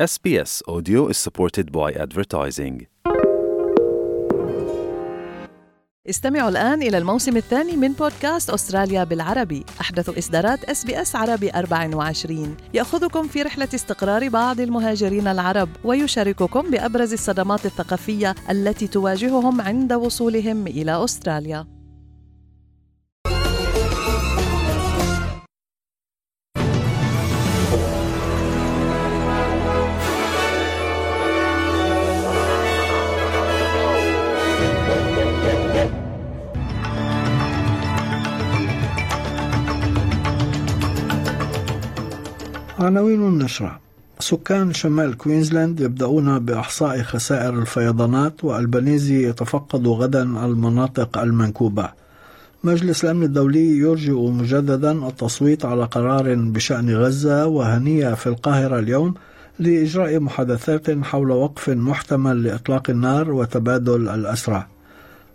SBS Audio is supported by advertising. استمعوا الآن إلى الموسم الثاني من بودكاست أستراليا بالعربي. أحدث إصدارات SBS عربي 24 يأخذكم في رحلة استقرار بعض المهاجرين العرب ويشارككم بأبرز الصدمات الثقافية التي تواجههم عند وصولهم إلى أستراليا. عناوين النشرة. سكان شمال كوينزلاند يبدأون بإحصاء خسائر الفيضانات وألبانيزي يتفقد غدا المناطق المنكوبة. مجلس الأمن الدولي يرجئ مجددا التصويت على قرار بشأن غزة وهنية في القاهرة اليوم لإجراء محادثات حول وقف محتمل لإطلاق النار وتبادل الأسرى.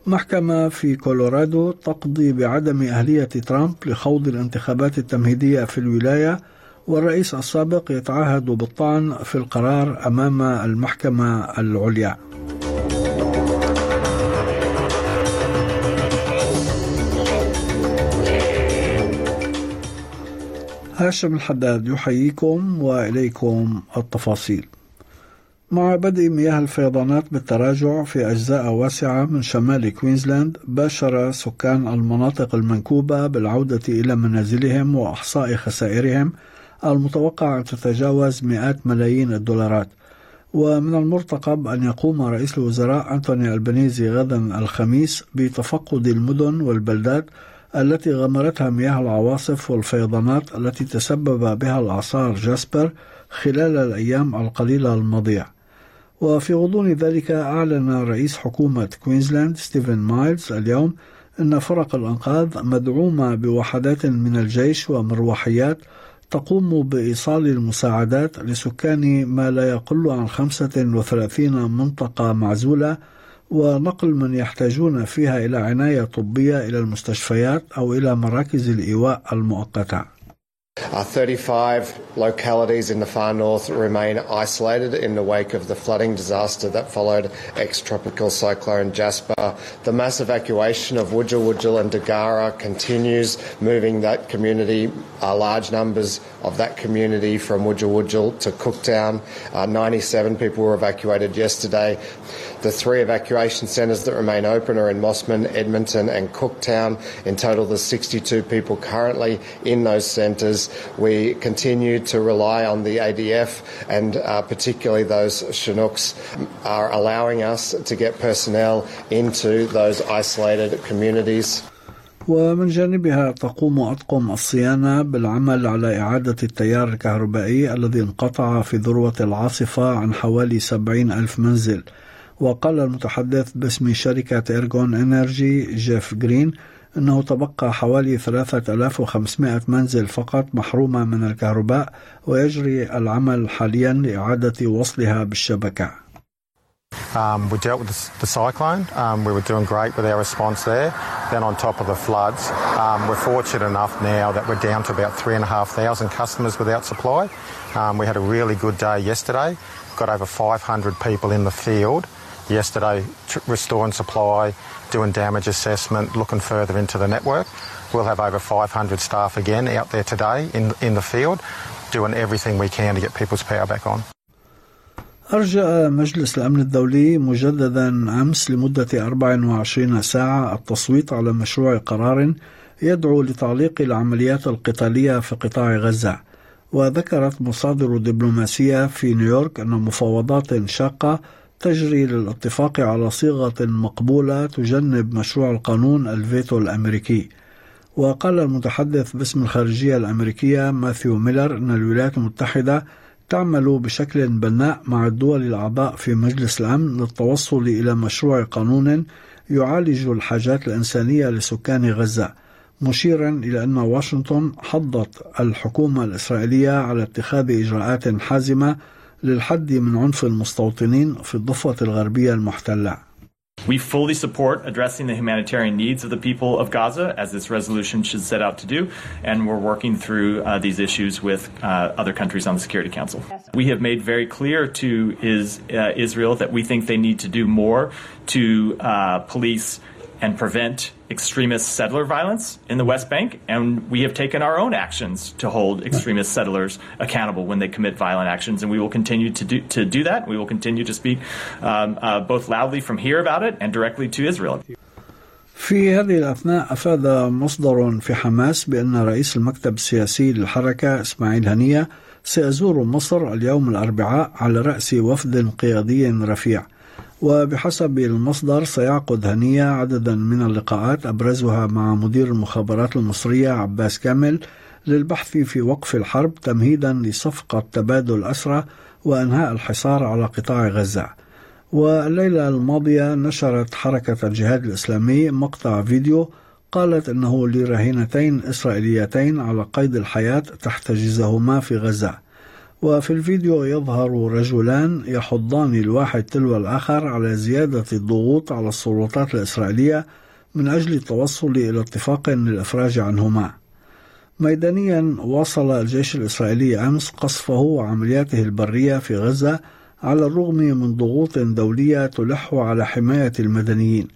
محكمة في كولورادو تقضي بعدم أهلية ترامب لخوض الانتخابات التمهيدية في الولاية والرئيس السابق يتعهد بالطعن في القرار أمام المحكمة العليا. هاشم الحداد يحييكم وإليكم التفاصيل. مع بدء مياه الفيضانات بالتراجع في أجزاء واسعة من شمال كوينزلاند باشر سكان المناطق المنكوبة بالعودة إلى منازلهم وإحصاء خسائرهم المتوقع أن تتجاوز مئات ملايين الدولارات. ومن المرتقب أن يقوم رئيس الوزراء أنتوني البنيزي غدا الخميس بتفقد المدن والبلدات التي غمرتها مياه العواصف والفيضانات التي تسبب بها الإعصار جاسبر خلال الأيام القليلة الماضية. وفي غضون ذلك أعلن رئيس حكومة كوينزلاند ستيفن مايلز اليوم أن فرق الأنقاذ مدعومة بوحدات من الجيش ومروحيات تقوم بإيصال المساعدات لسكان ما لا يقل عن 35 منطقة معزولة ونقل من يحتاجون فيها إلى عناية طبية إلى المستشفيات أو إلى مراكز الإيواء المؤقتة. Uh, 35 localities in the far north remain isolated in the wake of the flooding disaster that followed ex-tropical cyclone Jasper. The mass evacuation of Wujal Wujal and Dagara continues, moving that community, uh, large numbers of that community from Wujal Wujal to Cooktown. Uh, 97 people were evacuated yesterday. The three evacuation centres that remain open are in Mossman, Edmonton, and Cooktown. In total, there's 62 people currently in those centres. We continue to rely on the ADF, and uh, particularly those Chinooks, are allowing us to get personnel into those isolated communities. ومن جانبها تقوم أطقم الصيانة بالعمل على إعادة التيار الكهربائي الذي انقطع في ذروة العاصفة عن حوالي 70 ألف منزل وقال المتحدث باسم شركة Ergon Energy جيف جرين أنه تبقى حوالي 3500 منزل فقط محرومة من الكهرباء ويجري العمل حاليا لإعادة وصلها بالشبكة Um, we dealt with the, the cyclone. Um, we were doing great with our response there. Then on top of the floods, um, we're fortunate enough now that we're down to about three and a half thousand customers without supply. Um, we had a really good day yesterday. Got over 500 people in the field yesterday, restoring supply, doing damage assessment, looking further into the network. We'll have over 500 staff again out there today in, in the field, doing everything we can to get people's power back on. أرجأ مجلس الأمن الدولي مجددا أمس لمدة 24 ساعة التصويت على مشروع قرار يدعو لتعليق العمليات القتالية في قطاع غزة وذكرت مصادر دبلوماسية في نيويورك أن مفاوضات شاقة تجري للاتفاق على صيغة مقبولة تجنب مشروع القانون الفيتو الأمريكي. وقال المتحدث باسم الخارجية الأمريكية ماثيو ميلر أن الولايات المتحدة تعمل بشكل بناء مع الدول الأعضاء في مجلس الأمن للتوصل إلى مشروع قانون يعالج الحاجات الإنسانية لسكان غزة مشيرا إلى أن واشنطن حضت الحكومة الإسرائيلية على اتخاذ إجراءات حازمة للحد من عنف المستوطنين في الضفة الغربية المحتلة We fully support addressing the humanitarian needs of the people of Gaza, as this resolution should set out to do, and we're working through uh, these issues with uh, other countries on the Security Council. We have made very clear to is, uh, Israel that we think they need to do more to uh, police and prevent extremist settler violence in the West Bank, and we have taken our own actions to hold extremist settlers accountable when they commit violent actions, and we will continue to do to do that. We will continue to speak um, uh, both loudly from here about it and directly to Israel. في هذه الأثناء أفاد مصدر في حماس بأن رئيس المكتب السياسي للحركة إسماعيل هنية سيزور مصر اليوم الأربعاء على رأس وفد قيادي رفيع وبحسب المصدر سيعقد هنية عددا من اللقاءات أبرزها مع مدير المخابرات المصرية عباس كامل للبحث في وقف الحرب تمهيدا لصفقة تبادل أسرى وإنهاء الحصار على قطاع غزة. والليلة الماضية نشرت حركة الجهاد الإسلامي مقطع فيديو قالت أنه لرهينتين إسرائيليتين على قيد الحياة تحتجزهما في غزة. وفي الفيديو يظهر رجلان يحضان الواحد تلو الآخر على زيادة الضغوط على السلطات الإسرائيلية من أجل التوصل إلى اتفاق للإفراج عنهما. ميدانيا واصل الجيش الإسرائيلي أمس قصفه وعملياته البرية في غزة على الرغم من ضغوط دولية تلح على حماية المدنيين.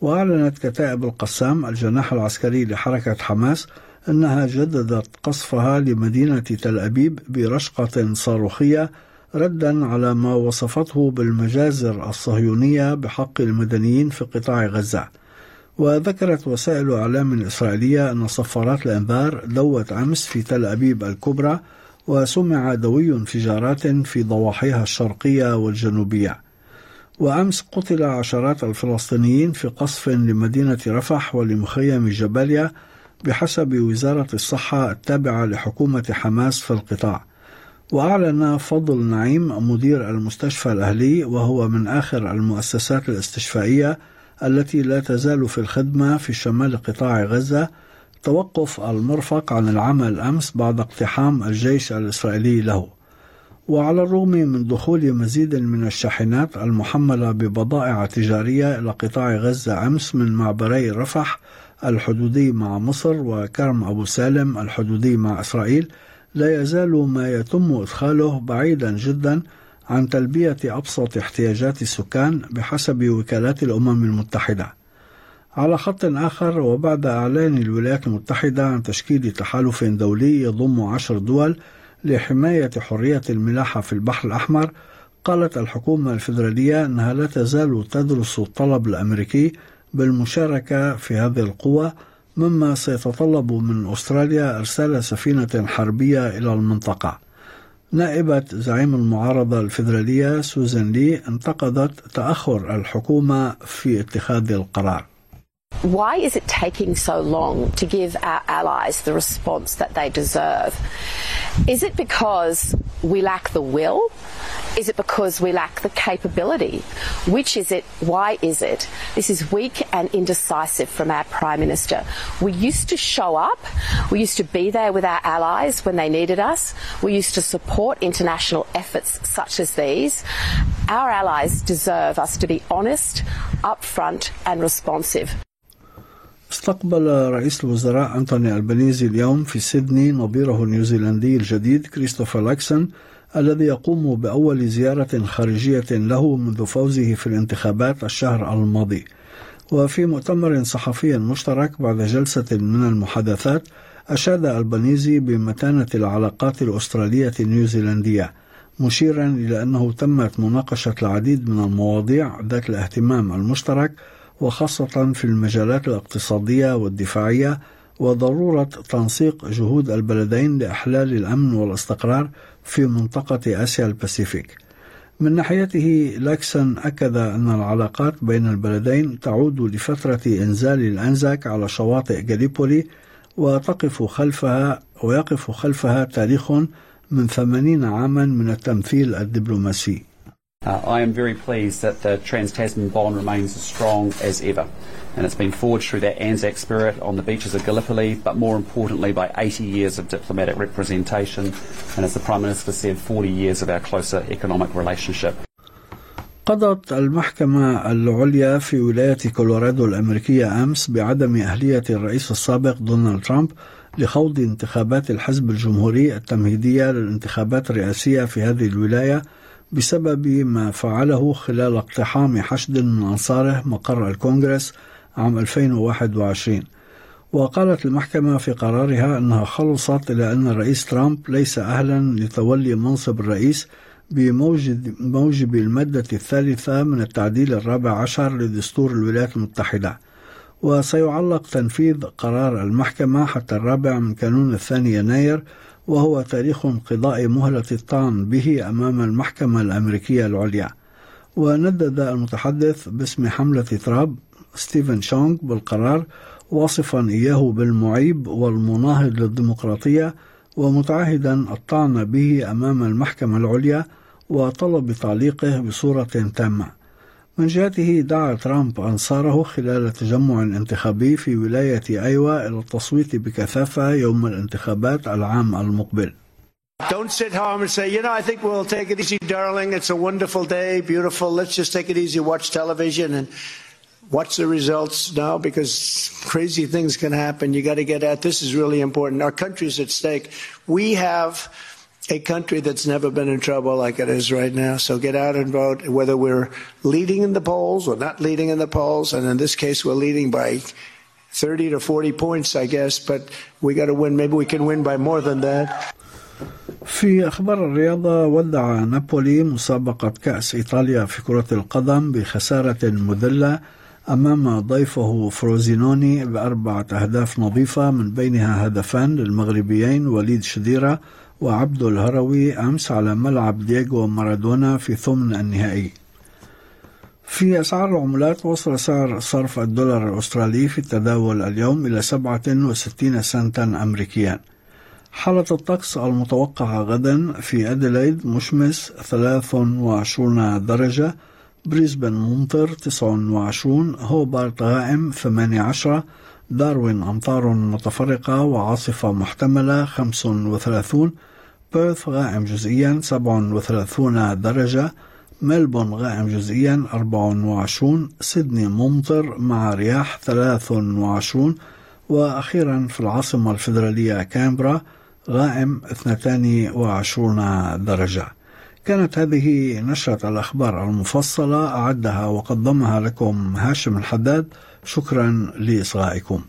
وأعلنت كتائب القسام الجناح العسكري لحركة حماس أنها جددت قصفها لمدينة تل أبيب برشقة صاروخية ردا على ما وصفته بالمجازر الصهيونية بحق المدنيين في قطاع غزة. وذكرت وسائل إعلام إسرائيلية أن صفارات الأنذار دوت أمس في تل أبيب الكبرى وسمع دوي انفجارات في ضواحيها الشرقية والجنوبية. وأمس قتل عشرات الفلسطينيين في قصف لمدينة رفح ولمخيم جباليا بحسب وزارة الصحة التابعة لحكومة حماس في القطاع وأعلن فضل نعيم مدير المستشفى الأهلي وهو من آخر المؤسسات الاستشفائية التي لا تزال في الخدمة في شمال قطاع غزة توقف المرفق عن العمل أمس بعد اقتحام الجيش الإسرائيلي له. وعلى الرغم من دخول مزيد من الشاحنات المحملة ببضائع تجارية إلى قطاع غزة أمس من معبري رفح الحدودي مع مصر وكرم أبو سالم الحدودي مع إسرائيل لا يزال ما يتم إدخاله بعيدا جدا عن تلبية أبسط احتياجات السكان بحسب وكالات الأمم المتحدة. على خط آخر وبعد إعلان الولايات المتحدة عن تشكيل تحالف دولي يضم عشر دول لحماية حرية الملاحة في البحر الأحمر قالت الحكومة الفيدرالية أنها لا تزال تدرس الطلب الأمريكي بالمشاركة في هذه القوة مما سيتطلب من أستراليا إرسال سفينة حربية إلى المنطقة نائبة زعيم المعارضة الفيدرالية سوزان لي انتقدت تأخر الحكومة في اتخاذ القرار Why is it taking so long to give our allies the response that they deserve? Is it because we lack the will? Is it because we lack the capability? Which is it? Why is it? This is weak and indecisive from our Prime Minister. We used to show up. We used to be there with our allies when they needed us. We used to support international efforts such as these. Our allies deserve us to be honest, upfront, and responsive. استقبل رئيس الوزراء أنتوني ألبانيزي اليوم في سيدني نظيره النيوزيلندي الجديد كريستوفر لاكسون الذي يقوم بأول زيارة خارجية له منذ فوزه في الانتخابات الشهر الماضي. وفي مؤتمر صحفي مشترك بعد جلسة من المحادثات أشاد ألبانيزي بمتانة العلاقات الأسترالية النيوزيلندية مشيرا إلى أنه تمت مناقشة العديد من المواضيع ذات الاهتمام المشترك وخاصة في المجالات الاقتصادية والدفاعية وضرورة تنسيق جهود البلدين لإحلال الأمن والاستقرار في منطقة آسيا الباسيفيك. من ناحيته لاكسون أكد أن العلاقات بين البلدين تعود لفترة إنزال الأنزاك على شواطئ جاليبولي وتقف خلفها ويقف خلفها تاريخ من ثمانين عاما من التمثيل الدبلوماسي. Uh, I am very pleased that the Trans Tasman bond remains as strong as ever. And it's been forged through that Anzac spirit on the beaches of Gallipoli, but more importantly by 80 years of diplomatic representation, and as the Prime Minister said, 40 years of our closer economic relationship. قضت المحكمة العليا في ولاية كولورادو الأمريكية أمس بعدم أهلية الرئيس السابق دونالد ترامب لخوض انتخابات الحزب الجمهوري التمهيدية للانتخابات الرئاسية في هذه الولاية بسبب ما فعله خلال اقتحام حشد من أنصاره مقر الكونغرس عام 2021 وقالت المحكمة في قرارها أنها خلصت إلى أن الرئيس ترامب ليس أهلا لتولي منصب الرئيس بموجب موجب المادة الثالثة من التعديل الرابع عشر لدستور الولايات المتحدة. وسيعلق تنفيذ قرار المحكمة حتى الرابع من كانون الثاني يناير وهو تاريخ انقضاء مهلة الطعن به أمام المحكمة الأمريكية العليا. وندد المتحدث باسم حملة تراب ستيفن شونغ بالقرار واصفا إياه بالمعيب والمناهض للديمقراطية ومتعهدا الطعن به أمام المحكمة العليا وطلب تعليقه بصورة تامة من جهته دعا ترامب أنصاره خلال تجمع انتخابي في ولاية أيوا إلى التصويت بكثافة يوم الانتخابات العام المقبل Don't sit home and say, you know, I think we'll take it easy, darling. It's a wonderful day, beautiful. Let's just take it easy, watch television, and watch the results now because crazy things can happen. You got to get at this is really important. Our country's at stake. We have a country that's never been in trouble like it is right now. So get out and vote, whether we're leading in the polls or not leading in the polls. And in this case, we're leading by 30 to 40 points, I guess, but we got to win. Maybe we can win by more than that. في أخبار الرياضة ودع نابولي مسابقة كأس إيطاليا في كرة القدم بخسارة مذلة أمام ضيفه فروزينوني بأربعة أهداف نظيفة من بينها هدفان للمغربيين وليد شديرة وعبد الهروي أمس على ملعب دييغو مارادونا في ثمن النهائي. في أسعار العملات وصل سعر صرف الدولار الأسترالي في التداول اليوم إلى 67 سنتا أمريكيا. حالة الطقس المتوقعة غدا في أديلايد مشمس 23 درجة بريسبن ممطر 29 هوبارت غائم 18 داروين أمطار متفرقة وعاصفة محتملة 35 بيرث غائم جزئيا 37 درجة ملبون غائم جزئيا 24 سيدني ممطر مع رياح 23 وأخيرا في العاصمة الفيدرالية كامبرا غائم 22 درجة. كانت هذه نشرة الأخبار المفصلة أعدها وقدمها لكم هاشم الحداد. شكرا لإصغائكم.